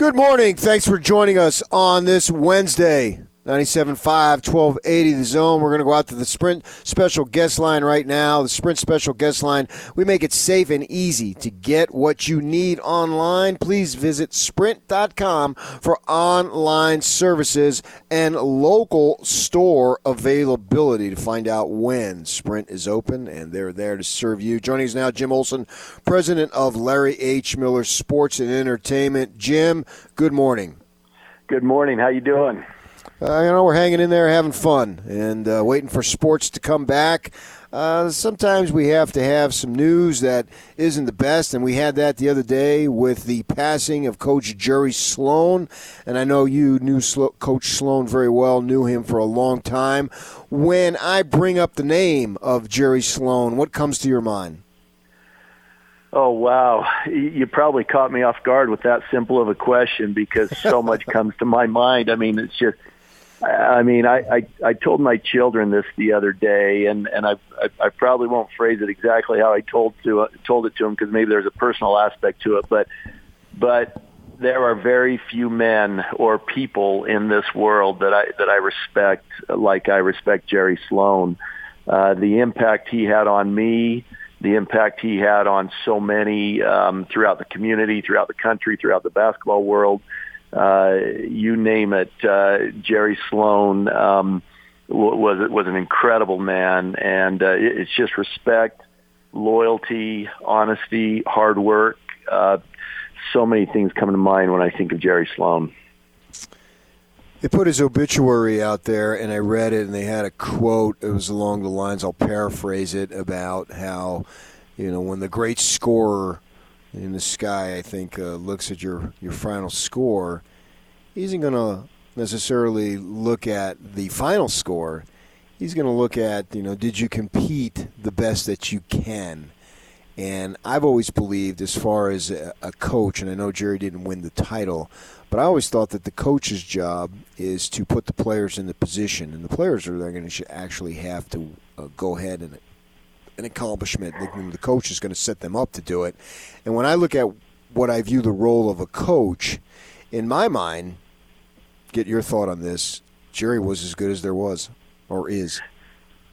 Good morning. Thanks for joining us on this Wednesday. 97.5, 1280 the zone. We're going to go out to the Sprint special guest line right now. The Sprint special guest line. We make it safe and easy to get what you need online. Please visit sprint.com for online services and local store availability to find out when Sprint is open and they're there to serve you. Joining us now, Jim Olson, president of Larry H. Miller Sports and Entertainment. Jim, good morning. Good morning. How you doing? Uh, you know, we're hanging in there, having fun, and uh, waiting for sports to come back. Uh, sometimes we have to have some news that isn't the best, and we had that the other day with the passing of Coach Jerry Sloan. And I know you knew Slo- Coach Sloan very well, knew him for a long time. When I bring up the name of Jerry Sloan, what comes to your mind? Oh wow, you probably caught me off guard with that simple of a question because so much comes to my mind. I mean, it's just I mean, I, I I told my children this the other day, and and I I, I probably won't phrase it exactly how I told to uh, told it to them because maybe there's a personal aspect to it, but but there are very few men or people in this world that I that I respect like I respect Jerry Sloan. Uh, the impact he had on me, the impact he had on so many um, throughout the community, throughout the country, throughout the basketball world uh, you name it. Uh, Jerry Sloan um, was was an incredible man, and uh, it's just respect, loyalty, honesty, hard work. Uh, so many things come to mind when I think of Jerry Sloan. They put his obituary out there, and I read it, and they had a quote. It was along the lines, I'll paraphrase it, about how, you know, when the great scorer in the sky, I think, uh, looks at your, your final score, he isn't going to necessarily look at the final score. He's going to look at, you know, did you compete the best that you can? And I've always believed, as far as a, coach, and I know Jerry didn't win the title, but I always thought that the coach's job is to put the players in the position, and the players are going to actually have to uh, go ahead and an accomplishment. The coach is going to set them up to do it. And when I look at what I view the role of a coach, in my mind, get your thought on this. Jerry was as good as there was, or is.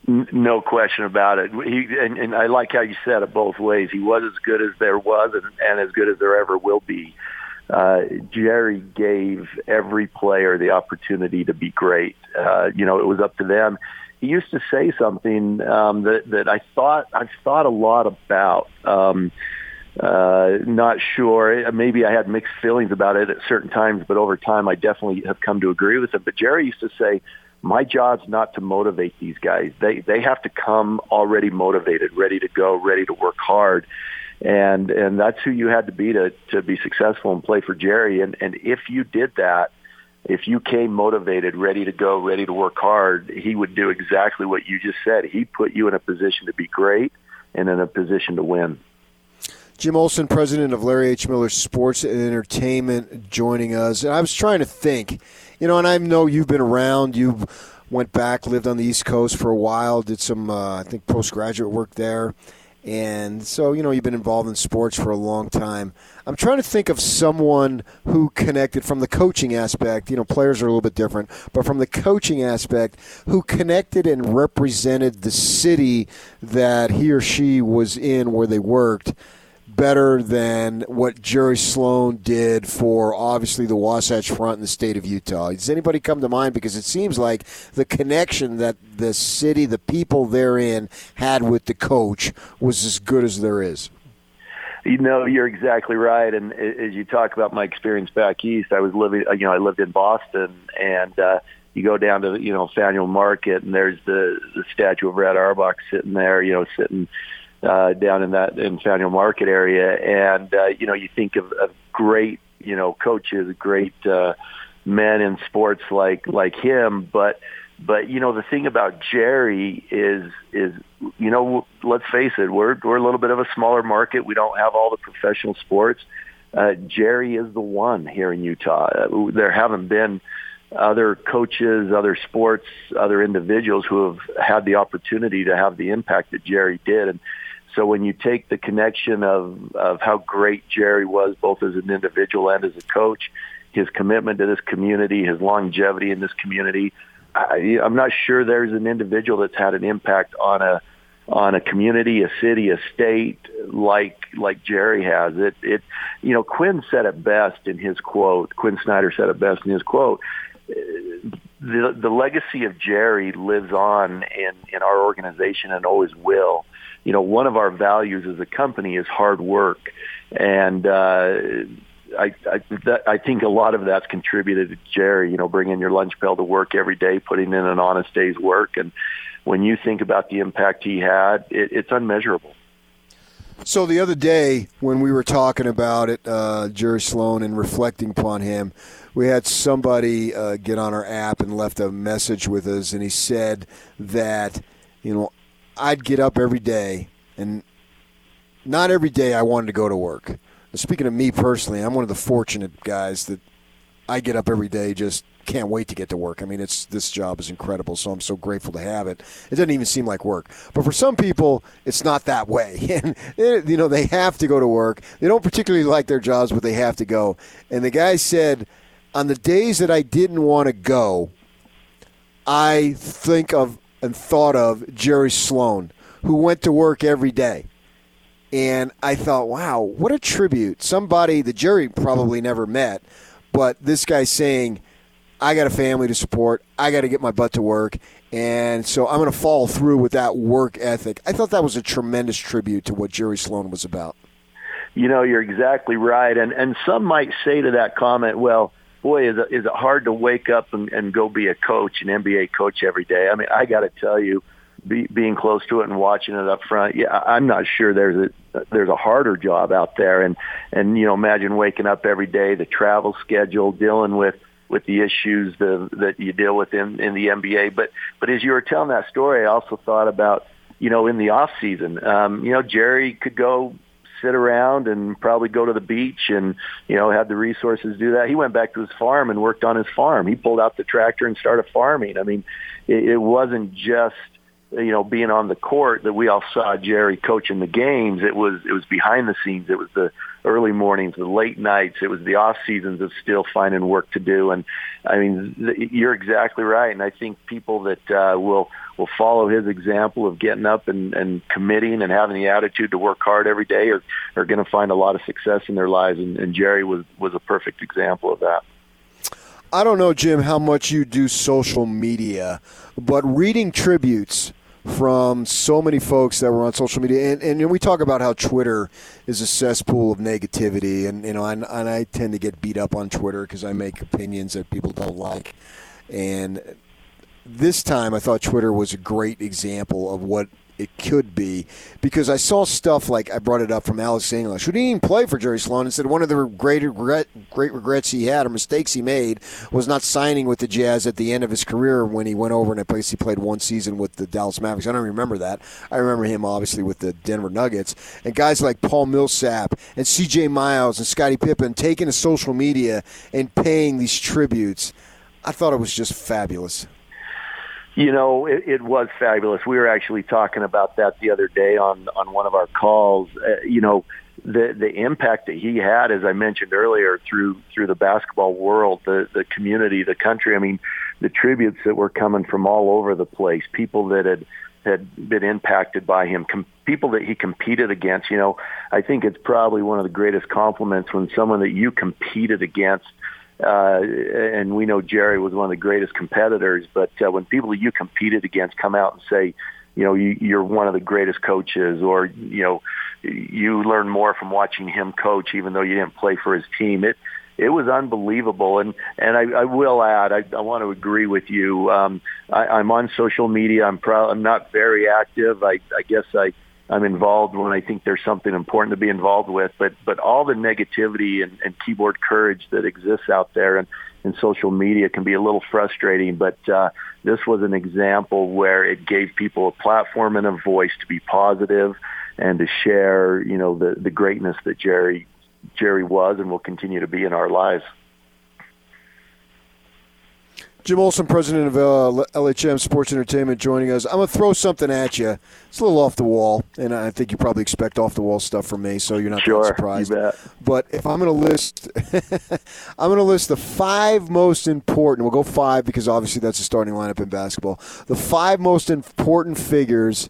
No question about it. He and, and I like how you said it both ways. He was as good as there was, and, and as good as there ever will be. Uh, Jerry gave every player the opportunity to be great. Uh, you know, it was up to them he used to say something um, that that I thought I've thought a lot about. Um, uh, not sure. Maybe I had mixed feelings about it at certain times, but over time I definitely have come to agree with him. But Jerry used to say, "My job's not to motivate these guys. They they have to come already motivated, ready to go, ready to work hard." And and that's who you had to be to to be successful and play for Jerry. And and if you did that, if you came motivated, ready to go, ready to work hard, he would do exactly what you just said. He put you in a position to be great and in a position to win. Jim Olson, president of Larry H. Miller Sports and Entertainment, joining us. And I was trying to think, you know, and I know you've been around. You went back, lived on the East Coast for a while, did some, uh, I think, postgraduate work there. And so, you know, you've been involved in sports for a long time. I'm trying to think of someone who connected from the coaching aspect. You know, players are a little bit different, but from the coaching aspect, who connected and represented the city that he or she was in where they worked better than what Jerry Sloan did for obviously the Wasatch Front in the state of Utah? Does anybody come to mind? Because it seems like the connection that the city, the people therein had with the coach was as good as there is. You know, you're exactly right. And as you talk about my experience back east, I was living, you know, I lived in Boston and, uh, you go down to you know Faneuil Market and there's the the statue of Red Auerbach sitting there, you know, sitting uh, down in that in Faneuil Market area, and uh, you know you think of, of great you know coaches, great uh, men in sports like like him, but but you know the thing about Jerry is is you know let's face it, we're we're a little bit of a smaller market. We don't have all the professional sports. Uh, Jerry is the one here in Utah. Uh, there haven't been other coaches, other sports, other individuals who have had the opportunity to have the impact that Jerry did. And So when you take the connection of of how great Jerry was, both as an individual and as a coach, his commitment to this community, his longevity in this community, I, I'm not sure there's an individual that's had an impact on a on a community, a city, a state like like Jerry has. It it you know Quin said it best in his quote. Quin Snyder said it best in his quote. The the legacy of Jerry lives on in in our organization and always will. You know, one of our values as a company is hard work, and uh, I I, that, I think a lot of that's contributed to Jerry. You know, bringing your lunch pail to work every day, putting in an honest day's work, and when you think about the impact he had, it, it's unmeasurable. So the other day when we were talking about it, uh, Jerry Sloan, and reflecting upon him, we had somebody uh, get on our app and left a message with us, and he said that you know I'd get up every day, and not every day I wanted to go to work. Speaking of me personally, I'm one of the fortunate guys that I get up every day just can't wait to get to work. I mean, it's this job is incredible, so I'm so grateful to have it. It doesn't even seem like work, but for some people, it's not that way, and you know they have to go to work. They don't particularly like their jobs, but they have to go. And the guy said, on the days that I didn't want to go, I think of and thought of Jerry Sloan, who went to work every day. And I thought, wow, what a tribute. Somebody the Jerry probably never met, but this guy saying, I got a family to support. I got to get my butt to work. And so I'm going to follow through with that work ethic. I thought that was a tremendous tribute to what Jerry Sloan was about. You know, you're exactly right. And and some might say to that comment, well, boy, is it, is it hard to wake up and, and go be a coach, an NBA coach every day. I mean, I got to tell you, be, being close to it and watching it up front, yeah, I'm not sure there's a there's a harder job out there. And and you know, imagine waking up every day, the travel schedule, dealing with with the issues the, that you deal with in, in the NBA. But but as you were telling that story, I also thought about you know in the off season, um, you know Jerry could go sit around and probably go to the beach and you know had the resources to do that. He went back to his farm and worked on his farm. He pulled out the tractor and started farming. I mean, it, it wasn't just you know being on the court that we all saw Jerry coaching the games. It was it was behind the scenes. It was the early mornings, the late nights. It was the off seasons of still finding work to do. And I mean, you're exactly right. And I think people that uh, will will follow his example of getting up and, and committing and having the attitude to work hard every day are are going to find a lot of success in their lives. And, and Jerry was was a perfect example of that. I don't know, Jim, how much you do social media, but reading tributes from so many folks that were on social media, and, and we talk about how Twitter is a cesspool of negativity, and you know, and, and I tend to get beat up on Twitter because I make opinions that people don't like, and this time I thought Twitter was a great example of what it could be because I saw stuff like I brought it up from Alex English, who didn't even play for Jerry Sloan, and said one of the great regret, great regrets he had or mistakes he made was not signing with the Jazz at the end of his career when he went over and I place he played one season with the Dallas Mavericks. I don't remember that. I remember him obviously with the Denver Nuggets and guys like Paul Millsap and C.J. Miles and Scottie Pippen taking to social media and paying these tributes. I thought it was just fabulous. You know, it, it was fabulous. We were actually talking about that the other day on on one of our calls. Uh, you know, the the impact that he had, as I mentioned earlier, through through the basketball world, the the community, the country. I mean, the tributes that were coming from all over the place, people that had had been impacted by him, com- people that he competed against. You know, I think it's probably one of the greatest compliments when someone that you competed against uh, and we know Jerry was one of the greatest competitors. But uh, when people you competed against come out and say, you know, you, you're one of the greatest coaches, or you know, you learn more from watching him coach, even though you didn't play for his team. It it was unbelievable. And and I, I will add, I, I want to agree with you. Um, I, I'm on social media. I'm proud. I'm not very active. I, I guess I I'm involved when I think there's something important to be involved with. But but all the negativity and, and keyboard courage that exists out there and in social media can be a little frustrating. But uh, this was an example where it gave people a platform and a voice to be positive and to share, you know, the the greatness that Jerry Jerry was and will continue to be in our lives. Jim Olson, president of uh, LHM Sports Entertainment, joining us. I'm going to throw something at you. It's a little off the wall, and I think you probably expect off the wall stuff from me, so you're not sure, surprised. But if I'm going to list, I'm going to list the five most important. We'll go five because obviously that's a starting lineup in basketball. The five most important figures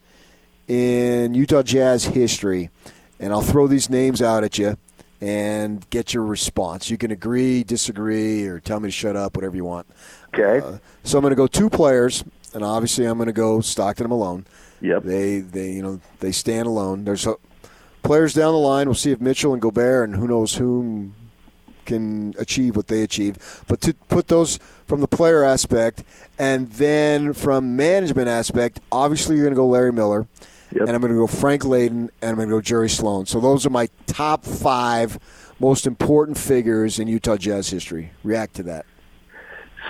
in Utah Jazz history, and I'll throw these names out at you and get your response. You can agree, disagree, or tell me to shut up, whatever you want. Okay. Uh, so I'm going to go two players, and obviously I'm going to go Stockton and Malone. Yep. They they you know they stand alone. There's a, players down the line. We'll see if Mitchell and Gobert and who knows whom can achieve what they achieve. But to put those from the player aspect, and then from management aspect, obviously you're going to go Larry Miller. Yep. And I'm going to go Frank Layden, and I'm going to go Jerry Sloan. So those are my top five most important figures in Utah Jazz history. React to that.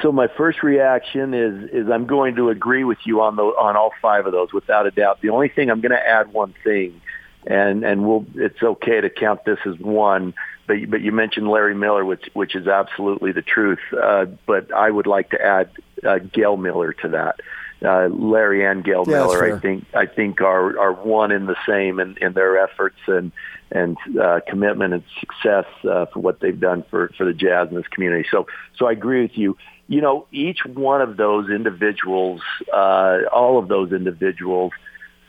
So my first reaction is is I'm going to agree with you on the on all five of those without a doubt. The only thing I'm going to add one thing, and and we'll it's okay to count this as one. But but you mentioned Larry Miller, which which is absolutely the truth. Uh, but I would like to add uh, Gail Miller to that uh, Larry and Gail yeah, Miller, I think, I think are are one in the same in, in their efforts and and uh, commitment and success uh, for what they've done for for the Jazz in this community. So so I agree with you. You know, each one of those individuals, uh, all of those individuals,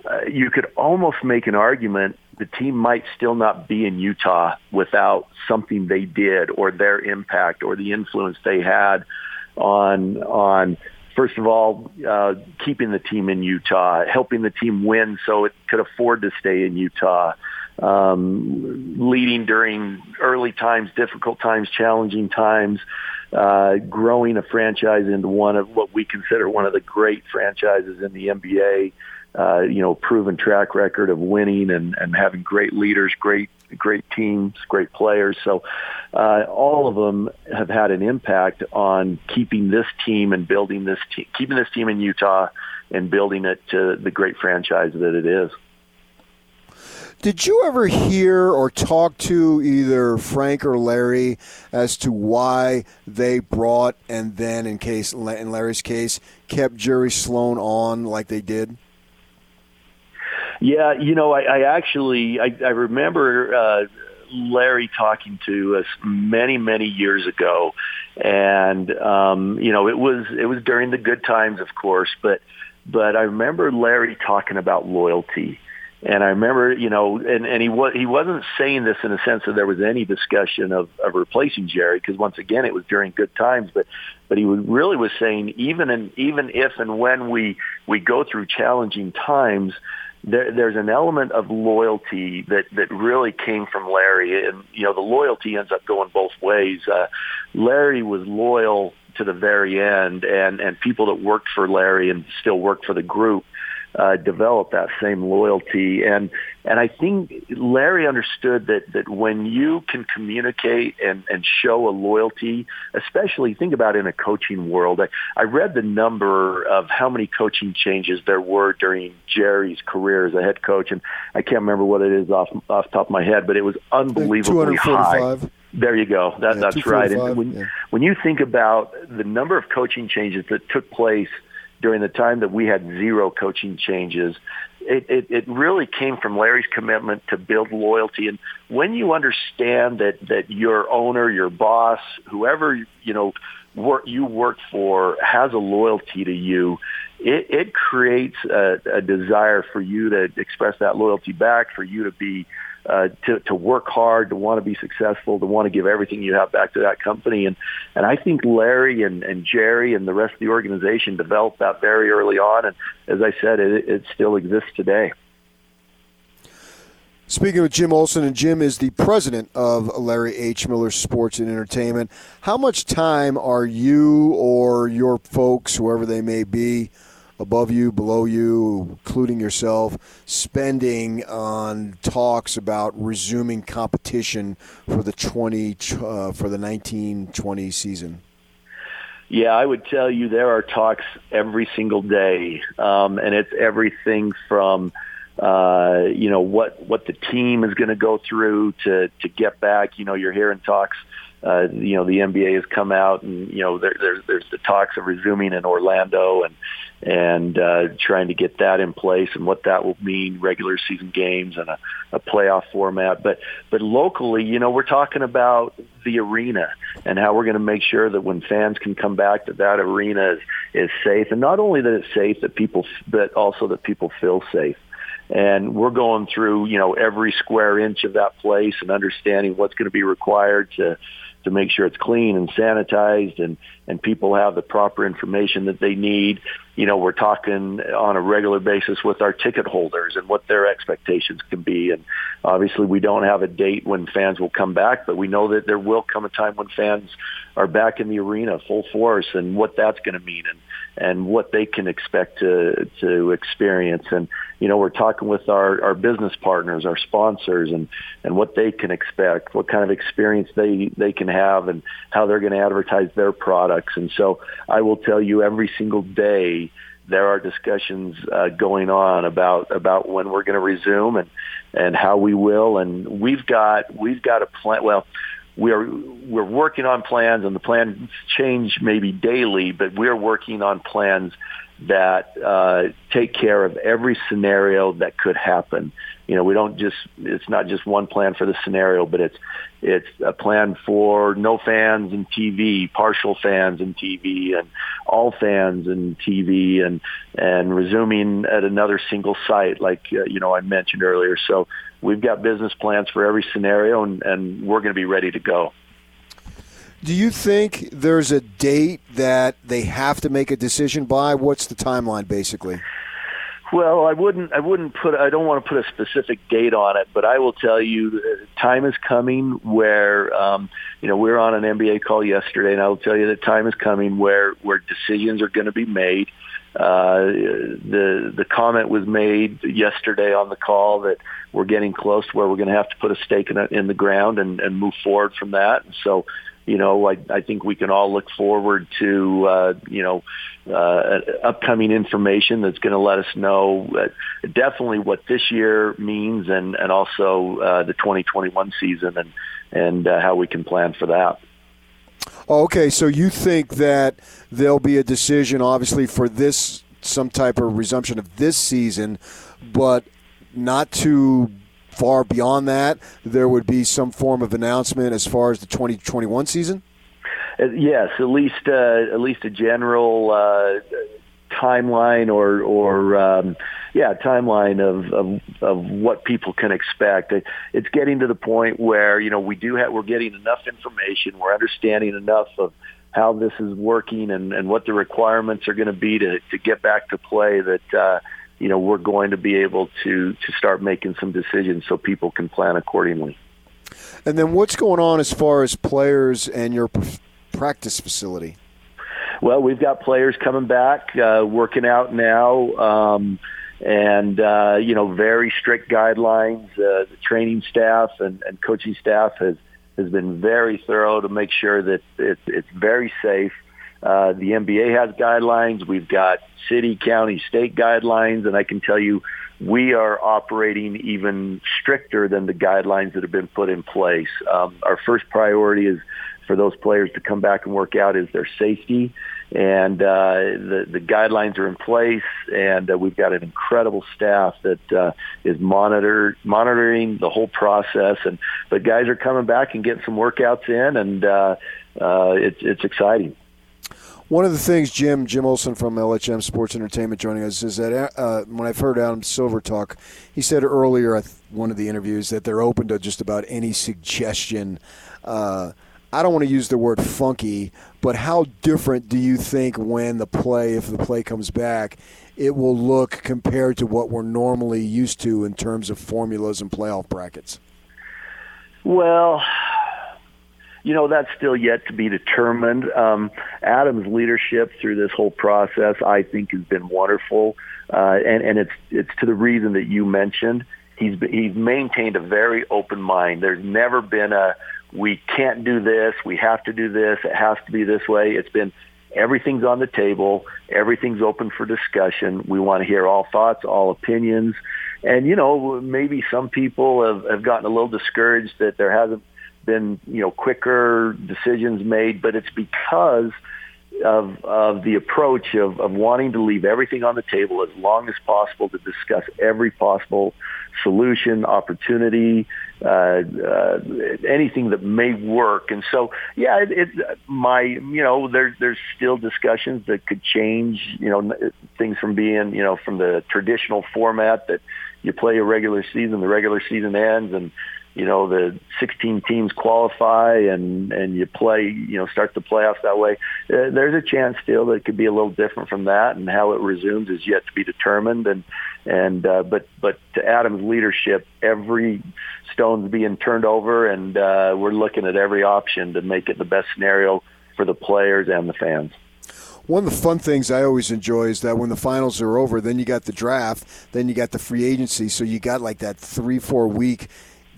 uh, you could almost make an argument the team might still not be in Utah without something they did or their impact or the influence they had on on first of all, uh, keeping the team in Utah, helping the team win so it could afford to stay in Utah, um, leading during early times, difficult times, challenging times, uh, growing a franchise into one of what we consider one of the great franchises in the NBA. Uh, you know, proven track record of winning and, and having great leaders, great great teams, great players. So uh, all of them have had an impact on keeping this team and building this team, keeping this team in Utah and building it to the great franchise that it is. Did you ever hear or talk to either Frank or Larry as to why they brought and then, in case in Larry's case, kept Jerry Sloan on like they did? Yeah, you know, I, I actually I, I remember uh, Larry talking to us many many years ago, and um, you know it was it was during the good times, of course, but but I remember Larry talking about loyalty. And I remember, you know, and, and he was he wasn't saying this in a sense that there was any discussion of, of replacing Jerry, because once again it was during good times. But but he really was saying even and even if and when we we go through challenging times, there, there's an element of loyalty that that really came from Larry, and you know the loyalty ends up going both ways. Uh, Larry was loyal to the very end, and and people that worked for Larry and still work for the group uh, develop that same loyalty. And and I think Larry understood that that when you can communicate and and show a loyalty, especially think about in a coaching world. I, I read the number of how many coaching changes there were during Jerry's career as a head coach, and I can't remember what it is off off the top of my head, but it was unbelievably high. There you go. That, yeah, that's right. And when, yeah. when you think about the number of coaching changes that took place during the time that we had zero coaching changes. It, it, it really came from Larry's commitment to build loyalty. And when you understand that, that your owner, your boss, whoever, you know, work, you work for has a loyalty to you, it, it creates a, a desire for you to express that loyalty back, for you to be uh, to, to work hard, to want to be successful, to want to give everything you have back to that company. And, and I think Larry and, and Jerry and the rest of the organization developed that very early on. And as I said, it, it still exists today. Speaking with Jim Olson, and Jim is the president of Larry H. Miller Sports and Entertainment. How much time are you or your folks, whoever they may be, above you, below you, including yourself, spending on talks about resuming competition for the twenty uh, for the nineteen twenty season? Yeah, I would tell you there are talks every single day, um, and it's everything from uh, you know what what the team is going to go through to to get back. You know, you're hearing talks uh, you know, the NBA has come out and, you know, there, there, there's the talks of resuming in Orlando and, and uh, trying to get that in place and what that will mean, regular season games and a, a playoff format. But, but locally, you know, we're talking about the arena and how we're going to make sure that when fans can come back that that arena is, is safe. And not only that it's safe, that people, but also that people feel safe and we're going through you know every square inch of that place and understanding what's going to be required to to make sure it's clean and sanitized and and people have the proper information that they need. You know, we're talking on a regular basis with our ticket holders and what their expectations can be. And obviously we don't have a date when fans will come back, but we know that there will come a time when fans are back in the arena full force and what that's going to mean and and what they can expect to to experience. And you know, we're talking with our our business partners, our sponsors, and and what they can expect, what kind of experience they they can have, and how they're going to advertise their products. And so, I will tell you, every single day there are discussions uh, going on about about when we're going to resume and and how we will. And we've got we've got a plan. Well, we're we're working on plans, and the plans change maybe daily, but we're working on plans that uh, take care of every scenario that could happen. You know, we don't just it's not just one plan for the scenario, but it's it's a plan for no fans and TV, partial fans and TV, and all fans and TV, and and resuming at another single site, like uh, you know I mentioned earlier. So we've got business plans for every scenario, and, and we're going to be ready to go. Do you think there's a date that they have to make a decision by? What's the timeline, basically? Well, I wouldn't. I wouldn't put. I don't want to put a specific date on it, but I will tell you, uh, time is coming where, um, you know, we are on an NBA call yesterday, and I will tell you that time is coming where where decisions are going to be made. Uh, the the comment was made yesterday on the call that we're getting close to where we're going to have to put a stake in, in the ground and, and move forward from that. So, you know, I, I think we can all look forward to, uh, you know, uh, upcoming information that's going to let us know uh, definitely what this year means and, and also uh, the 2021 season and, and uh, how we can plan for that. Okay, so you think that there'll be a decision, obviously, for this some type of resumption of this season, but not too far beyond that. There would be some form of announcement as far as the 2021 season. Uh, yes, at least uh, at least a general uh, timeline or or um, yeah timeline of, of of what people can expect. It's getting to the point where you know we do have we're getting enough information, we're understanding enough of how this is working and, and what the requirements are going to be to to get back to play that. Uh, you know, we're going to be able to to start making some decisions so people can plan accordingly. And then what's going on as far as players and your practice facility? Well, we've got players coming back, uh, working out now, um, and uh, you know, very strict guidelines. Uh, the training staff and, and coaching staff has has been very thorough to make sure that it, it's very safe. Uh, the NBA has guidelines. We've got city, county, state guidelines, and I can tell you we are operating even stricter than the guidelines that have been put in place. Um, our first priority is for those players to come back and work out is their safety. And uh, the, the guidelines are in place, and uh, we've got an incredible staff that uh, is monitor, monitoring the whole process. And but guys are coming back and getting some workouts in, and uh, uh, it's it's exciting. One of the things, Jim, Jim Olson from LHM Sports Entertainment joining us, is that uh, when I've heard Adam Silver talk, he said earlier at one of the interviews that they're open to just about any suggestion. Uh, I don't want to use the word funky, but how different do you think when the play, if the play comes back, it will look compared to what we're normally used to in terms of formulas and playoff brackets? Well, you know that's still yet to be determined. Um, Adam's leadership through this whole process, I think, has been wonderful, uh, and and it's it's to the reason that you mentioned. He's he's maintained a very open mind. There's never been a we can't do this, we have to do this, it has to be this way. It's been everything's on the table, everything's open for discussion. We want to hear all thoughts, all opinions. And, you know, maybe some people have, have gotten a little discouraged that there hasn't been you know quicker decisions made, but it's because of of the approach of, of wanting to leave everything on the table as long as possible to discuss every possible solution, opportunity, uh, uh, anything that may work. And so, yeah, it, it my you know there's there's still discussions that could change. You know, things from being you know from the traditional format that you play a regular season, the regular season ends, and you know the 16 teams qualify and and you play you know start the playoffs that way uh, there's a chance still that it could be a little different from that and how it resumes is yet to be determined and and uh, but but to Adam's leadership every stone's being turned over and uh, we're looking at every option to make it the best scenario for the players and the fans one of the fun things I always enjoy is that when the finals are over, then you got the draft, then you got the free agency. So you got like that three, four week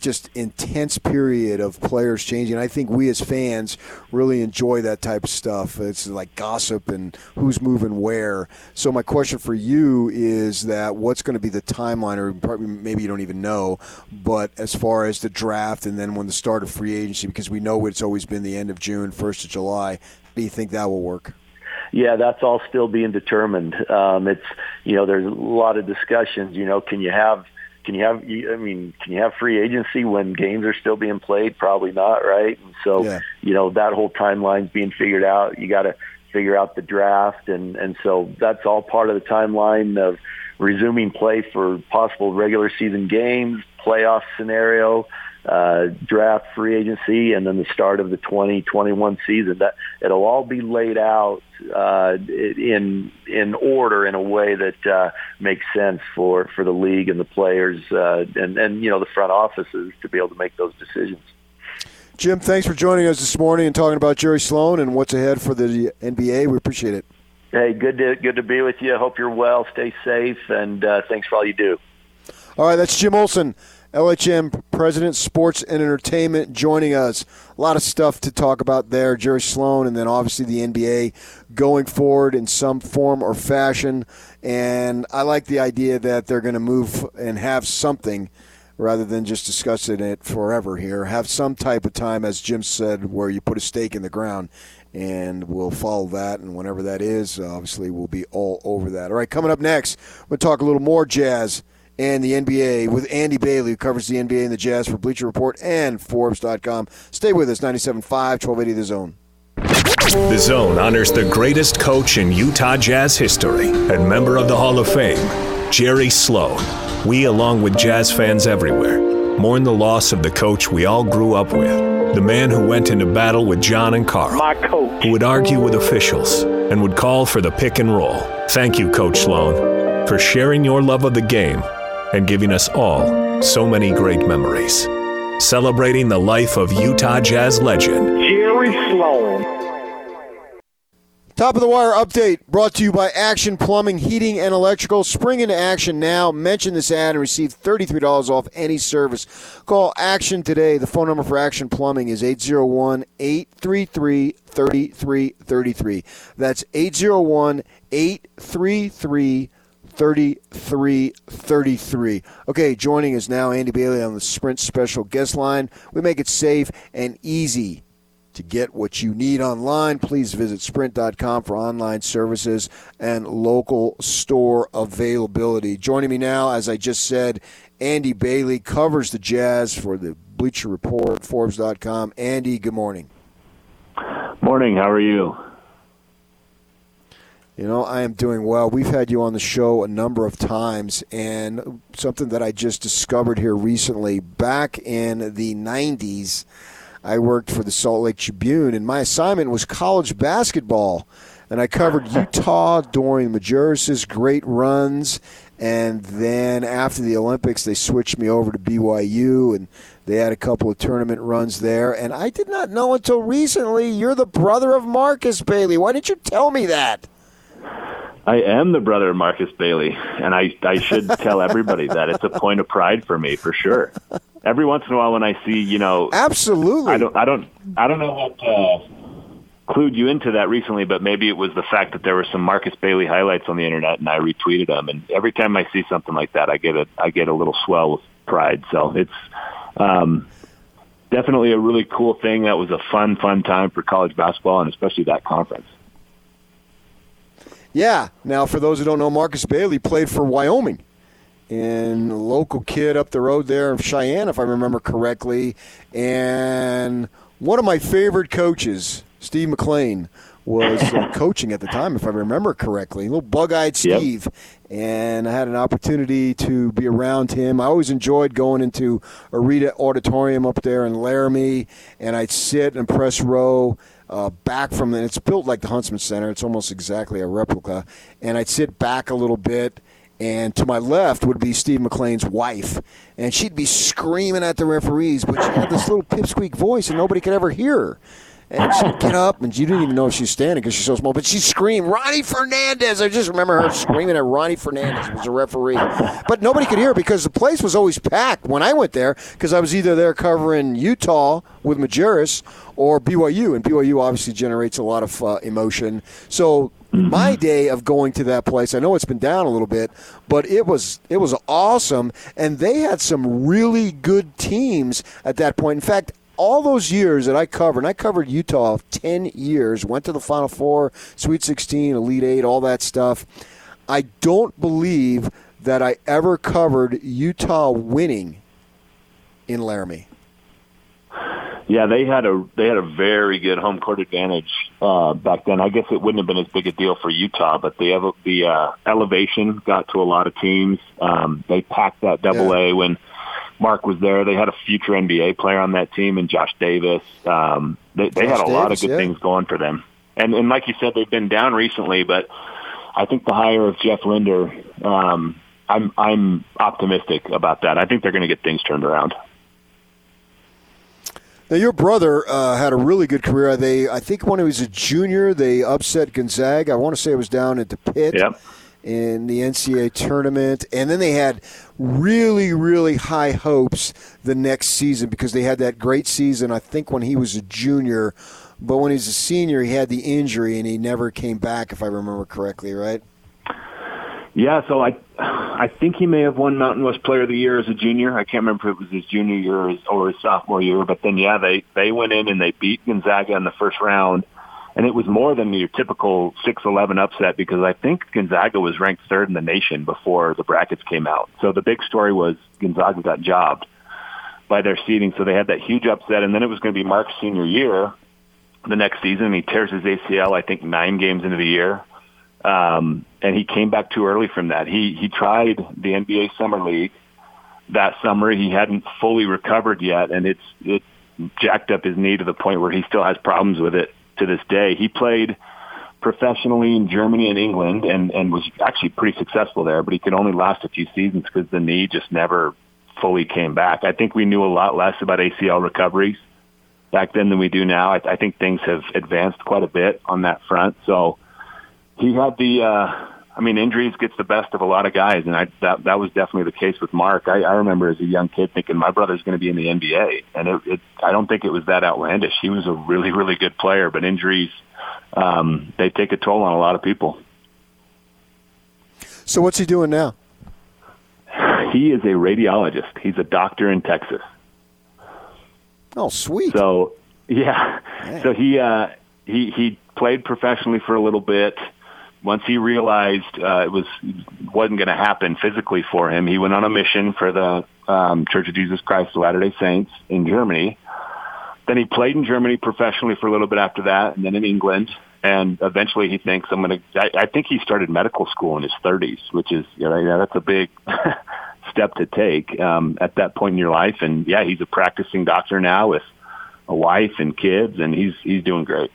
just intense period of players changing. I think we as fans really enjoy that type of stuff. It's like gossip and who's moving where. So my question for you is that what's going to be the timeline, or probably maybe you don't even know, but as far as the draft and then when the start of free agency, because we know it's always been the end of June, first of July. Do you think that will work? Yeah, that's all still being determined. Um, it's you know there's a lot of discussions. You know, can you have can you have? I mean, can you have free agency when games are still being played? Probably not, right? And so, yeah. you know, that whole timeline's being figured out. You got to figure out the draft, and and so that's all part of the timeline of resuming play for possible regular season games, playoff scenario uh, draft, free agency, and then the start of the 2021 season. That it'll all be laid out uh, in in order in a way that uh, makes sense for for the league and the players uh, and and you know the front offices to be able to make those decisions. Jim, thanks for joining us this morning and talking about Jerry Sloan and what's ahead for the NBA. We appreciate it. Hey, good to good to be with you. Hope you're well. Stay safe, and uh, thanks for all you do. All right, that's Jim Olson. LHM President Sports and Entertainment joining us. A lot of stuff to talk about there. Jerry Sloan, and then obviously the NBA going forward in some form or fashion. And I like the idea that they're going to move and have something rather than just discussing it forever here. Have some type of time, as Jim said, where you put a stake in the ground. And we'll follow that, and whenever that is, obviously we'll be all over that. All right, coming up next, we'll talk a little more jazz and the NBA with Andy Bailey, who covers the NBA and the Jazz for Bleacher Report and Forbes.com. Stay with us, 97.5, 1280 The Zone. The Zone honors the greatest coach in Utah Jazz history and member of the Hall of Fame, Jerry Sloan. We, along with Jazz fans everywhere, mourn the loss of the coach we all grew up with. The man who went into battle with John and Karl. My coach. Who would argue with officials and would call for the pick and roll. Thank you, Coach Sloan, for sharing your love of the game and giving us all so many great memories. Celebrating the life of Utah Jazz legend, Jerry Sloan. Top of the wire update brought to you by Action Plumbing, Heating, and Electrical. Spring into action now. Mention this ad and receive $33 off any service. Call Action today. The phone number for Action Plumbing is 801 833 3333. That's 801 833 33 33. Okay, joining us now, Andy Bailey on the Sprint Special Guest Line. We make it safe and easy to get what you need online. Please visit sprint.com for online services and local store availability. Joining me now, as I just said, Andy Bailey covers the Jazz for the Bleacher Report, Forbes.com. Andy, good morning. Morning. How are you? You know, I am doing well. We've had you on the show a number of times, and something that I just discovered here recently back in the 90s, I worked for the Salt Lake Tribune, and my assignment was college basketball. And I covered Utah during Majerus's great runs. And then after the Olympics, they switched me over to BYU, and they had a couple of tournament runs there. And I did not know until recently you're the brother of Marcus Bailey. Why didn't you tell me that? I am the brother of Marcus Bailey, and I I should tell everybody that it's a point of pride for me for sure. Every once in a while, when I see you know, absolutely, I don't I don't I don't know what uh, clued you into that recently, but maybe it was the fact that there were some Marcus Bailey highlights on the internet, and I retweeted them. And every time I see something like that, I get a I get a little swell with pride. So it's um, definitely a really cool thing. That was a fun, fun time for college basketball and especially that conference. Yeah. Now, for those who don't know, Marcus Bailey played for Wyoming and a local kid up the road there in Cheyenne, if I remember correctly. And one of my favorite coaches, Steve McClain, was uh, coaching at the time, if I remember correctly. Little bug-eyed Steve, yep. and I had an opportunity to be around him. I always enjoyed going into Arena Auditorium up there in Laramie, and I'd sit and press row. Uh, back from the, it's built like the Huntsman Center. It's almost exactly a replica. And I'd sit back a little bit, and to my left would be Steve McClain's wife, and she'd be screaming at the referees, but she had this little pipsqueak voice, and nobody could ever hear her. And she'd get up, and you didn't even know if she was standing because she's so small. But she screamed, Ronnie Fernandez. I just remember her screaming at Ronnie Fernandez, who was a referee. But nobody could hear because the place was always packed when I went there because I was either there covering Utah with Majerus or BYU. And BYU obviously generates a lot of uh, emotion. So my day of going to that place i know it's been down a little bit but it was it was awesome and they had some really good teams at that point in fact all those years that I covered, and I covered Utah 10 years, went to the Final Four, Sweet 16, Elite 8, all that stuff. I don't believe that I ever covered Utah winning in Laramie. Yeah, they had a they had a very good home court advantage uh, back then. I guess it wouldn't have been as big a deal for Utah, but the the uh, elevation got to a lot of teams. Um, they packed that double yeah. A when Mark was there. They had a future NBA player on that team, and Josh Davis. Um, they they had a Davis, lot of good yeah. things going for them. And and like you said, they've been down recently, but I think the hire of Jeff Linder, um, I'm I'm optimistic about that. I think they're going to get things turned around. Now, your brother uh, had a really good career. They, I think, when he was a junior, they upset Gonzaga. I want to say it was down at the pit. Yep in the NCAA tournament. And then they had really, really high hopes the next season because they had that great season, I think, when he was a junior. But when he was a senior, he had the injury and he never came back, if I remember correctly, right? Yeah, so I, I think he may have won Mountain West Player of the Year as a junior. I can't remember if it was his junior year or his, or his sophomore year. But then, yeah, they they went in and they beat Gonzaga in the first round and it was more than your typical 6-11 upset because I think Gonzaga was ranked third in the nation before the brackets came out. So the big story was Gonzaga got jobbed by their seeding, so they had that huge upset, and then it was going to be Mark's senior year the next season. He tears his ACL, I think, nine games into the year, um, and he came back too early from that. He he tried the NBA Summer League that summer. He hadn't fully recovered yet, and it's it jacked up his knee to the point where he still has problems with it to this day. He played professionally in Germany and England and, and was actually pretty successful there, but he could only last a few seasons because the knee just never fully came back. I think we knew a lot less about ACL recoveries back then than we do now. I, I think things have advanced quite a bit on that front. So he had the, uh, I mean, injuries gets the best of a lot of guys, and I, that that was definitely the case with Mark. I, I remember as a young kid thinking my brother's going to be in the NBA, and it, it, I don't think it was that outlandish. He was a really, really good player, but injuries um, they take a toll on a lot of people. So what's he doing now? He is a radiologist. He's a doctor in Texas. Oh, sweet. So yeah, Man. so he uh, he he played professionally for a little bit once he realized uh, it was wasn't going to happen physically for him, he went on a mission for the um, Church of Jesus Christ of Latter Day Saints in Germany. Then he played in Germany professionally for a little bit after that, and then in England. And eventually, he thinks I'm going to. I think he started medical school in his 30s, which is you know that's a big step to take um, at that point in your life. And yeah, he's a practicing doctor now with a wife and kids, and he's he's doing great.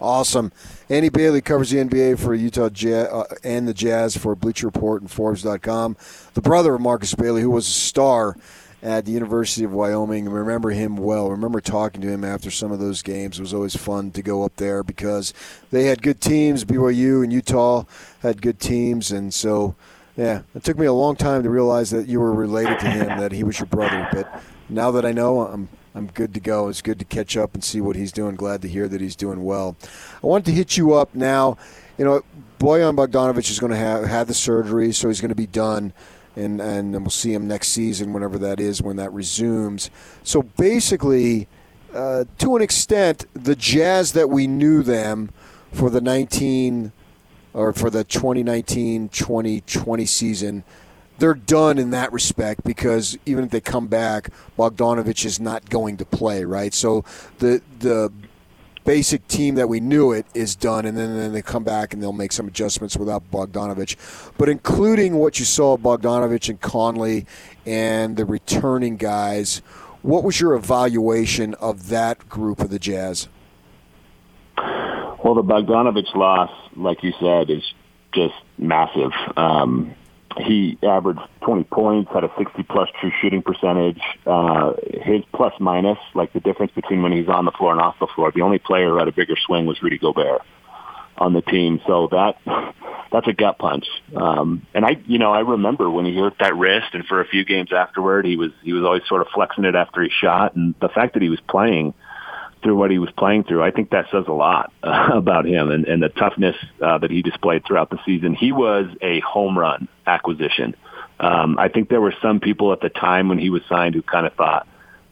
Awesome. Andy Bailey covers the NBA for Utah Jazz, uh, and the Jazz for Bleacher Report and Forbes.com. The brother of Marcus Bailey, who was a star at the University of Wyoming, remember him well. Remember talking to him after some of those games. It was always fun to go up there because they had good teams. BYU and Utah had good teams, and so yeah, it took me a long time to realize that you were related to him, that he was your brother. But now that I know, I'm I'm good to go. It's good to catch up and see what he's doing. Glad to hear that he's doing well. I wanted to hit you up now. You know, Bojan Bogdanovich is going to have had the surgery, so he's going to be done. and and we'll see him next season, whenever that is, when that resumes. So basically, uh, to an extent, the Jazz that we knew them for the 19 or for the 2019-2020 season they're done in that respect because even if they come back, Bogdanovich is not going to play, right? So the the basic team that we knew it is done, and then, then they come back and they'll make some adjustments without Bogdanovich. But including what you saw of Bogdanovich and Conley and the returning guys, what was your evaluation of that group of the Jazz? Well, the Bogdanovich loss, like you said, is just massive. Um, he averaged 20 points, had a 60 plus true shooting percentage. Uh, his plus minus, like the difference between when he's on the floor and off the floor, the only player who had a bigger swing was Rudy Gobert on the team. So that that's a gut punch. Um, and I, you know, I remember when he hurt that wrist, and for a few games afterward, he was he was always sort of flexing it after he shot, and the fact that he was playing through what he was playing through, I think that says a lot uh, about him and, and the toughness uh, that he displayed throughout the season. He was a home run acquisition. Um, I think there were some people at the time when he was signed who kind of thought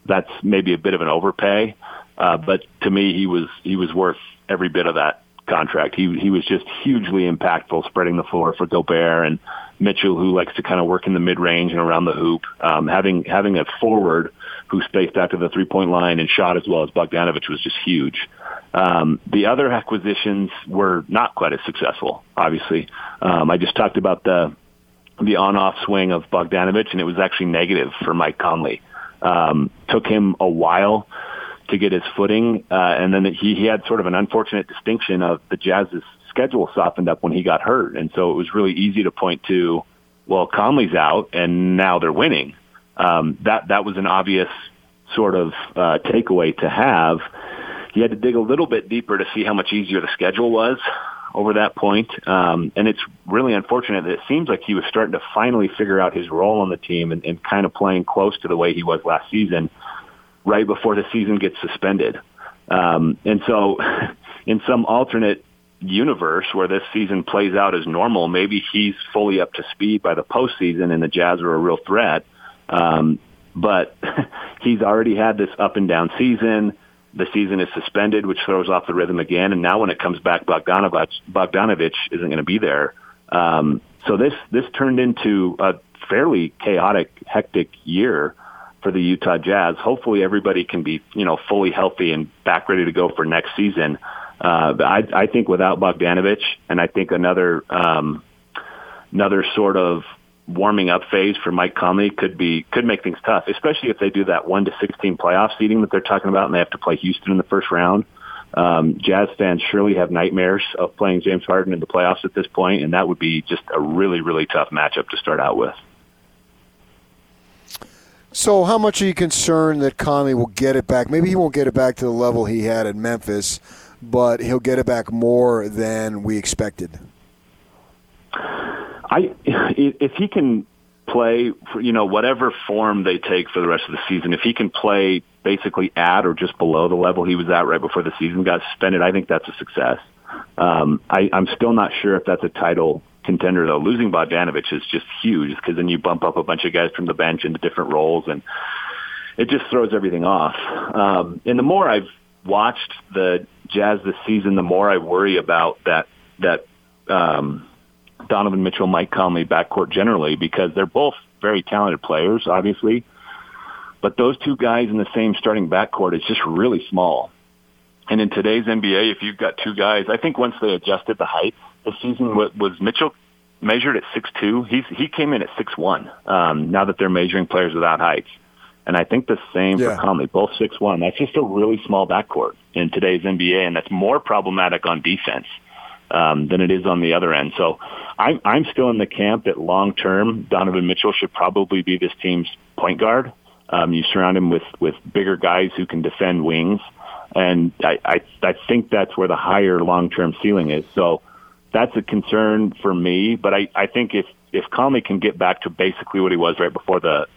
that's maybe a bit of an overpay. Uh, but to me, he was he was worth every bit of that contract. He he was just hugely impactful, spreading the floor for Gobert and Mitchell, who likes to kind of work in the mid range and around the hoop. Um, having having a forward who spaced out to the three point line and shot as well as Bogdanovich was just huge. Um, the other acquisitions were not quite as successful. Obviously, um, I just talked about the the on off swing of Bogdanovich, and it was actually negative for Mike Conley. Um, took him a while to get his footing, uh, and then he, he had sort of an unfortunate distinction of the Jazz's schedule softened up when he got hurt, and so it was really easy to point to, well, Conley's out, and now they're winning. Um, that that was an obvious sort of uh, takeaway to have. He had to dig a little bit deeper to see how much easier the schedule was over that point. Um, and it's really unfortunate that it seems like he was starting to finally figure out his role on the team and, and kind of playing close to the way he was last season right before the season gets suspended. Um, and so in some alternate universe where this season plays out as normal, maybe he's fully up to speed by the postseason and the Jazz are a real threat. Um, but he's already had this up and down season. The season is suspended, which throws off the rhythm again. And now when it comes back, Bogdanovich, Bogdanovich isn't going to be there. Um, so this, this turned into a fairly chaotic, hectic year for the Utah Jazz. Hopefully everybody can be, you know, fully healthy and back ready to go for next season. Uh, I, I think without Bogdanovich, and I think another um, another sort of warming up phase for Mike Conley could be could make things tough, especially if they do that one to sixteen playoff seeding that they're talking about, and they have to play Houston in the first round. Um, Jazz fans surely have nightmares of playing James Harden in the playoffs at this point, and that would be just a really really tough matchup to start out with. So, how much are you concerned that Conley will get it back? Maybe he won't get it back to the level he had at Memphis, but he'll get it back more than we expected. I, if he can play, for, you know, whatever form they take for the rest of the season, if he can play basically at or just below the level he was at right before the season got suspended, I think that's a success. Um, I, I'm still not sure if that's a title contender though. Losing Bogdanovich is just huge because then you bump up a bunch of guys from the bench into different roles and it just throws everything off. Um, and the more I've watched the Jazz this season, the more I worry about that that um, Donovan Mitchell, Mike Conley backcourt generally because they're both very talented players, obviously. But those two guys in the same starting backcourt is just really small. And in today's NBA, if you've got two guys, I think once they adjusted the height this season was Mitchell measured at six two. He's he came in at six one. Um, now that they're measuring players without heights, and I think the same yeah. for Conley, both six one. That's just a really small backcourt in today's NBA, and that's more problematic on defense um, than it is on the other end. So I'm I'm still in the camp that long term Donovan Mitchell should probably be this team's point guard. Um, you surround him with with bigger guys who can defend wings, and I I, I think that's where the higher long term ceiling is. So that's a concern for me. But I, I think if if Conley can get back to basically what he was right before the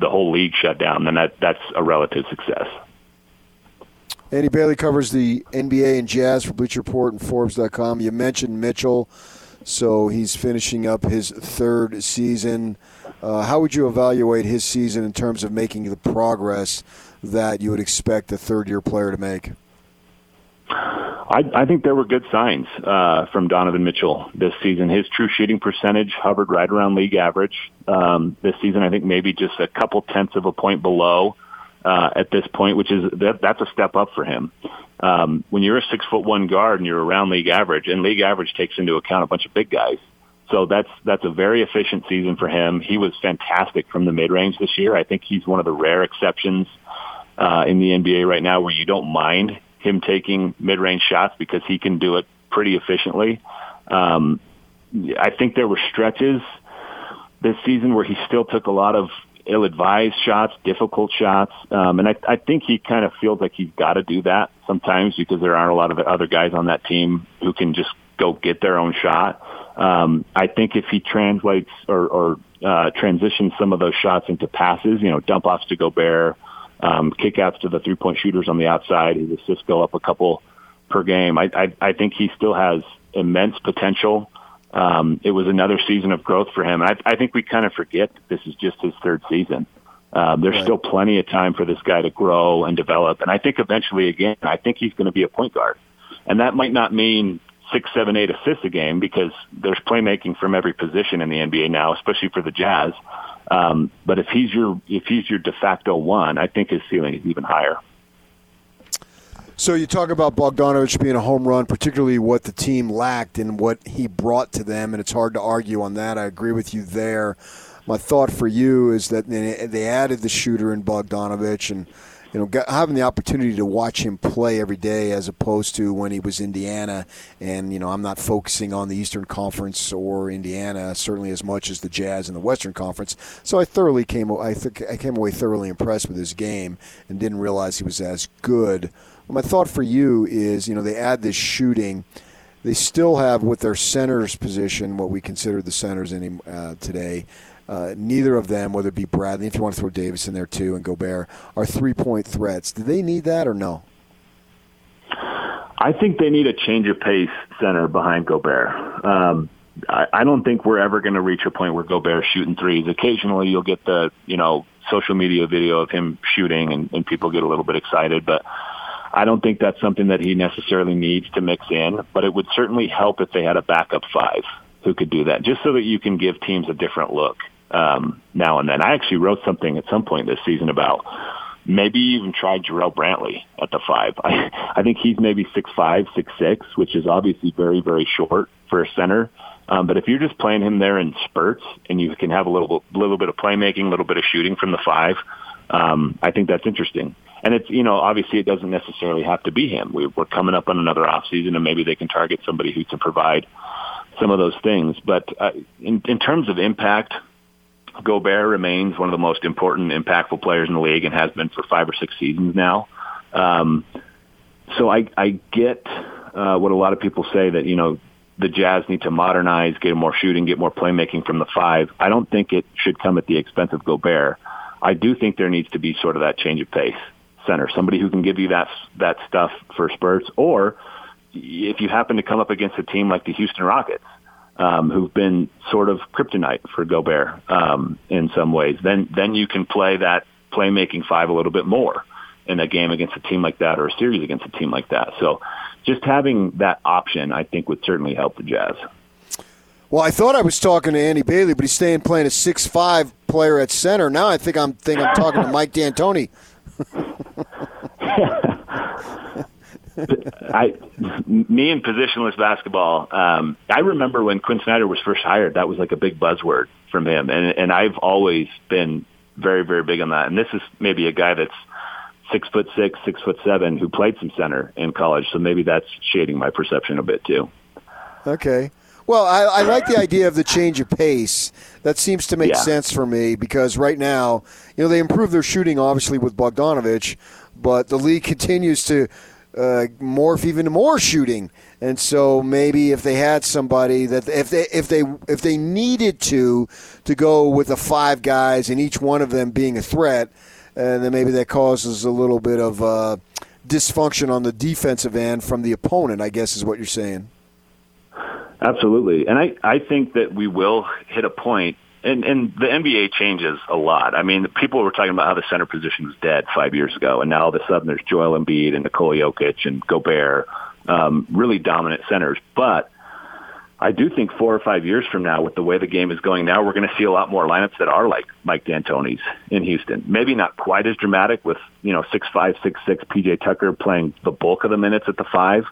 the whole league shut down, then that that's a relative success. Andy Bailey covers the NBA and Jazz for Bleacher Report and Forbes.com. You mentioned Mitchell. So he's finishing up his third season. Uh, how would you evaluate his season in terms of making the progress that you would expect a third year player to make? I, I think there were good signs uh, from Donovan Mitchell this season. His true shooting percentage hovered right around league average um, this season. I think maybe just a couple tenths of a point below uh, at this point, which is that, that's a step up for him. Um, when you're a six foot one guard and you're around league average, and league average takes into account a bunch of big guys. So that's that's a very efficient season for him. He was fantastic from the mid range this year. I think he's one of the rare exceptions uh, in the NBA right now where you don't mind him taking mid range shots because he can do it pretty efficiently. Um, I think there were stretches this season where he still took a lot of ill-advised shots, difficult shots, um, and I, I think he kind of feels like he's got to do that sometimes because there aren't a lot of other guys on that team who can just go get their own shot. Um, I think if he translates or, or uh, transitions some of those shots into passes, you know, dump offs to Gobert, um, kickouts to the three-point shooters on the outside, his assists go up a couple per game. I, I, I think he still has immense potential um, it was another season of growth for him. And I, I think we kind of forget that this is just his third season. Um, there's right. still plenty of time for this guy to grow and develop. And I think eventually, again, I think he's going to be a point guard. And that might not mean six, seven, eight assists a game because there's playmaking from every position in the NBA now, especially for the Jazz. Um, but if he's your if he's your de facto one, I think his ceiling is even higher. So you talk about Bogdanovich being a home run, particularly what the team lacked and what he brought to them, and it's hard to argue on that. I agree with you there. My thought for you is that they added the shooter in Bogdanovich, and you know having the opportunity to watch him play every day as opposed to when he was Indiana. And you know I'm not focusing on the Eastern Conference or Indiana certainly as much as the Jazz in the Western Conference. So I thoroughly came I think I came away thoroughly impressed with his game and didn't realize he was as good my thought for you is, you know, they add this shooting. They still have with their centers position what we consider the centers any, uh, today. Uh, neither of them, whether it be Bradley, if you want to throw Davis in there too, and Gobert, are three point threats. Do they need that or no? I think they need a change of pace center behind Gobert. Um, I, I don't think we're ever going to reach a point where Gobert's shooting threes. Occasionally, you'll get the you know social media video of him shooting, and, and people get a little bit excited, but I don't think that's something that he necessarily needs to mix in, but it would certainly help if they had a backup five who could do that, just so that you can give teams a different look um, now and then. I actually wrote something at some point this season about maybe even try Jarrell Brantley at the five. I, I think he's maybe six five, six six, which is obviously very, very short for a center. Um, but if you're just playing him there in spurts and you can have a little, little bit of playmaking, a little bit of shooting from the five, um, I think that's interesting. And it's, you know, obviously it doesn't necessarily have to be him. We, we're coming up on another off season and maybe they can target somebody who can provide some of those things. But uh, in, in terms of impact, Gobert remains one of the most important, impactful players in the league and has been for five or six seasons now. Um, so I, I get uh, what a lot of people say that, you know, the Jazz need to modernize, get more shooting, get more playmaking from the five. I don't think it should come at the expense of Gobert. I do think there needs to be sort of that change of pace center, somebody who can give you that that stuff for spurts, or if you happen to come up against a team like the Houston Rockets, um, who've been sort of kryptonite for Gobert um, in some ways, then then you can play that playmaking five a little bit more in a game against a team like that or a series against a team like that. So just having that option, I think, would certainly help the Jazz. Well, I thought I was talking to Andy Bailey, but he's staying playing a six-five player at center. Now I think I'm think I'm talking to Mike D'Antoni. I, me and positionless basketball. Um, I remember when Quin Snyder was first hired, that was like a big buzzword from him, and and I've always been very very big on that. And this is maybe a guy that's six foot six, six foot seven, who played some center in college, so maybe that's shading my perception a bit too. Okay. Well, I, I, like the idea of the change of pace. That seems to make yeah. sense for me because right now, you know, they improved their shooting obviously with Bogdanovich, but the league continues to uh, morph even more shooting. And so maybe if they had somebody that if they if they if they needed to to go with the five guys and each one of them being a threat, and uh, then maybe that causes a little bit of uh, dysfunction on the defensive end from the opponent. I guess is what you're saying. Absolutely, and I I think that we will hit a point and and the NBA changes a lot. I mean, people were talking about how the center position was dead five years ago, and now all of a sudden there's Joel Embiid and Nikola Jokic and Gobert, um, really dominant centers. But I do think four or five years from now, with the way the game is going now, we're going to see a lot more lineups that are like Mike D'Antoni's in Houston. Maybe not quite as dramatic with you know six five six six PJ Tucker playing the bulk of the minutes at the five.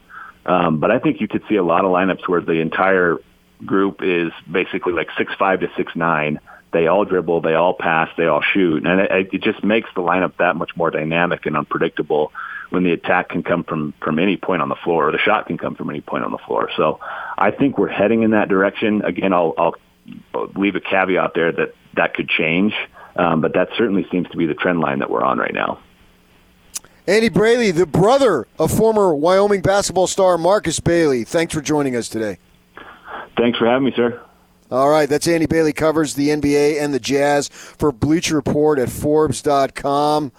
Um, but I think you could see a lot of lineups where the entire group is basically like six five to six nine. They all dribble, they all pass, they all shoot, and it, it just makes the lineup that much more dynamic and unpredictable when the attack can come from from any point on the floor, or the shot can come from any point on the floor. So I think we're heading in that direction. Again, I'll, I'll leave a caveat there that that could change, um, but that certainly seems to be the trend line that we're on right now. Andy Bailey, the brother of former Wyoming basketball star Marcus Bailey. Thanks for joining us today. Thanks for having me, sir. All right, that's Andy Bailey covers the NBA and the Jazz for Bleacher Report at Forbes.com.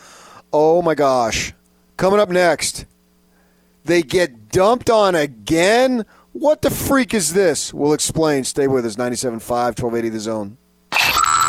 Oh my gosh. Coming up next, they get dumped on again? What the freak is this? We'll explain. Stay with us, 97.5, 1280 The Zone.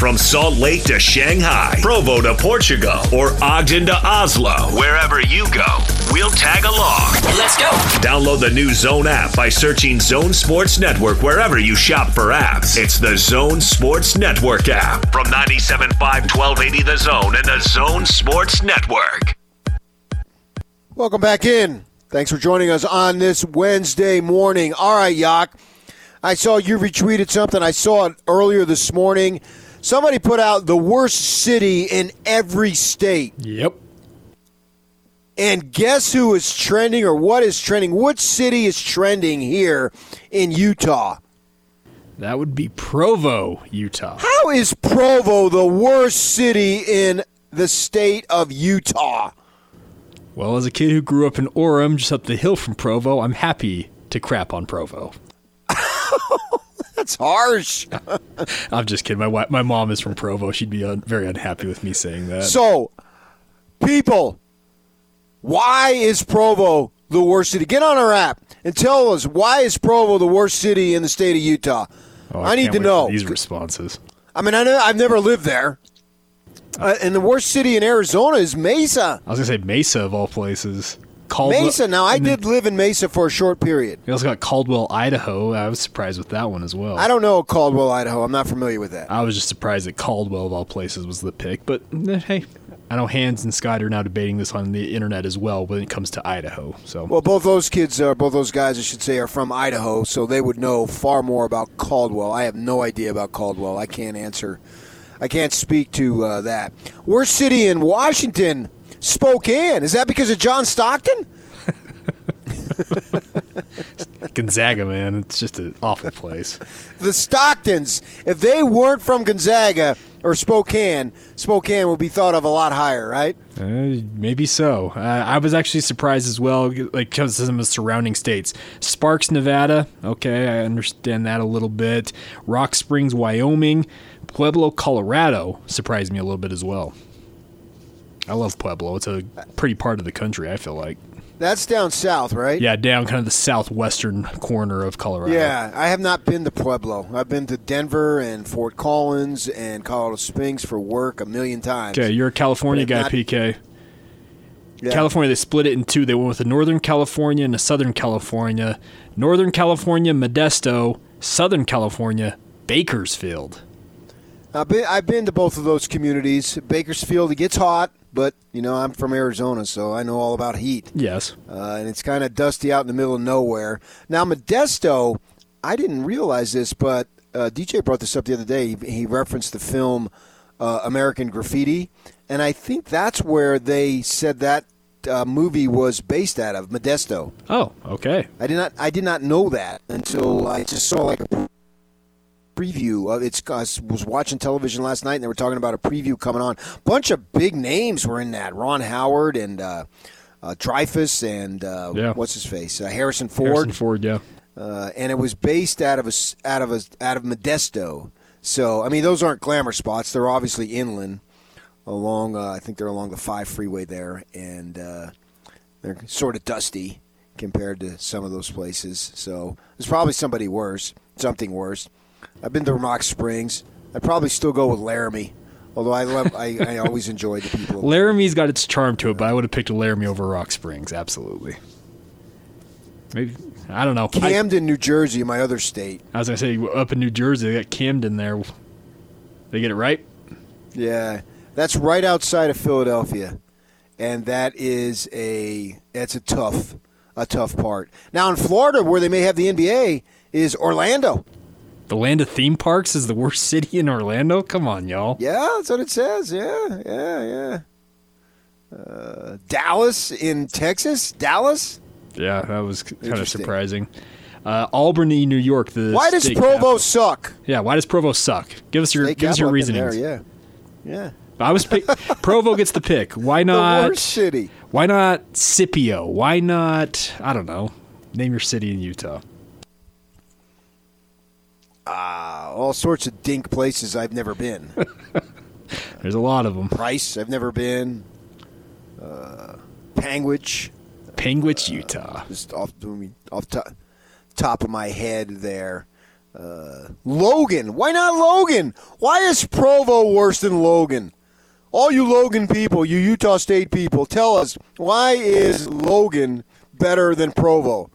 From Salt Lake to Shanghai, Provo to Portugal, or Ogden to Oslo, wherever you go, we'll tag along. Let's go. Download the new Zone app by searching Zone Sports Network wherever you shop for apps. It's the Zone Sports Network app from 97.5 1280 The Zone and the Zone Sports Network. Welcome back in. Thanks for joining us on this Wednesday morning. All right, Yak. I saw you retweeted something. I saw it earlier this morning. Somebody put out the worst city in every state. Yep. And guess who is trending or what is trending? What city is trending here in Utah? That would be Provo, Utah. How is Provo the worst city in the state of Utah? Well, as a kid who grew up in Orem, just up the hill from Provo, I'm happy to crap on Provo. That's harsh. I'm just kidding. My wi- my mom is from Provo. She'd be un- very unhappy with me saying that. So, people, why is Provo the worst city? Get on our app and tell us why is Provo the worst city in the state of Utah? Oh, I need to know. these responses. I mean, I know I've never lived there. Uh, and the worst city in Arizona is Mesa. I was gonna say Mesa of all places. Caldwell, Mesa. Now, I did live in Mesa for a short period. We also got Caldwell, Idaho. I was surprised with that one as well. I don't know Caldwell, Idaho. I'm not familiar with that. I was just surprised that Caldwell of all places was the pick. But eh, hey, I know Hans and Scott are now debating this on the internet as well when it comes to Idaho. So Well, both those kids, uh, both those guys, I should say, are from Idaho, so they would know far more about Caldwell. I have no idea about Caldwell. I can't answer. I can't speak to uh, that. Worst city in Washington, Spokane. Is that because of John Stockton? Gonzaga, man, it's just an awful place. The Stocktons, if they weren't from Gonzaga or Spokane, Spokane would be thought of a lot higher, right? Uh, maybe so. Uh, I was actually surprised as well, like because of some of the surrounding states. Sparks, Nevada. Okay, I understand that a little bit. Rock Springs, Wyoming. Pueblo, Colorado surprised me a little bit as well. I love Pueblo. It's a pretty part of the country. I feel like. That's down south, right? Yeah, down kind of the southwestern corner of Colorado. Yeah, I have not been to Pueblo. I've been to Denver and Fort Collins and Colorado Springs for work a million times. Okay, you're a California guy, not- PK. Yeah. California, they split it in two. They went with a Northern California and a Southern California. Northern California, Modesto. Southern California, Bakersfield. I've been, I've been to both of those communities. Bakersfield, it gets hot, but you know I'm from Arizona, so I know all about heat. Yes. uh, and it's kind of dusty out in the middle of nowhere. Now, Modesto, I didn't realize this, but uh, DJ brought this up the other day. He, he referenced the film uh, American Graffiti, and I think that's where they said that uh, movie was based out of Modesto. Oh, okay. I did not, I did not know that until I just saw like a preview. Of it's I was watching television last night, and they were talking about a preview coming on. A Bunch of big names were in that. Ron Howard and. Uh, uh, Dreyfuss and uh, Yeah. what's his face, uh, Harrison Ford, Harrison Ford, yeah. Uh, and it was based out of a out of a, out of Modesto. So, I mean, those aren't glamour spots. They're obviously inland along, uh, I think they're along the 5 freeway there, and uh, they're sort of dusty compared to some of those places. So, there's probably somebody worse, something worse. I've been to Rock Springs. I'd probably still go with Laramie. Although I love, I, I always enjoy the people. Laramie's got its charm to it, but I would have picked Laramie over Rock Springs, absolutely. Maybe I don't know. Camden, I, New Jersey, my other state. I was gonna say up in New Jersey, they got Camden there. They get it right. Yeah, that's right outside of Philadelphia, and that is a that's a tough a tough part. Now in Florida, where they may have the NBA, is Orlando. The land of theme parks is the worst city in Orlando. Come on, y'all. Yeah, that's what it says. Yeah, yeah, yeah. Uh, Dallas in Texas. Dallas. Yeah, that was kind of surprising. Uh, Albany, New York. The why does Provo capital. suck? Yeah, why does Provo suck? Give us your state give us your reasoning. Yeah, yeah. I was pick, Provo gets the pick. Why not? The worst city. Why not Scipio? Why not? I don't know. Name your city in Utah uh, all sorts of dink places I've never been. There's a lot of them. Price, I've never been. Uh, Panguitch. Panguitch, uh, Utah. Just off, off top, top of my head there. Uh, Logan. Why not Logan? Why is Provo worse than Logan? All you Logan people, you Utah State people, tell us why is Logan better than Provo?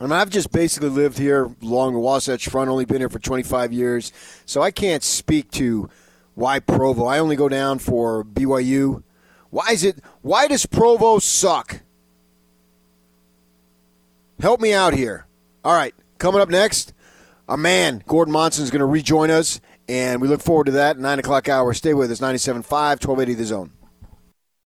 I mean, I've just basically lived here along the Wasatch Front, only been here for 25 years, so I can't speak to why Provo. I only go down for BYU. Why is it? Why does Provo suck? Help me out here. All right, coming up next, a man Gordon Monson is going to rejoin us, and we look forward to that. Nine o'clock hour. Stay with us. 97.5, 1280 The Zone.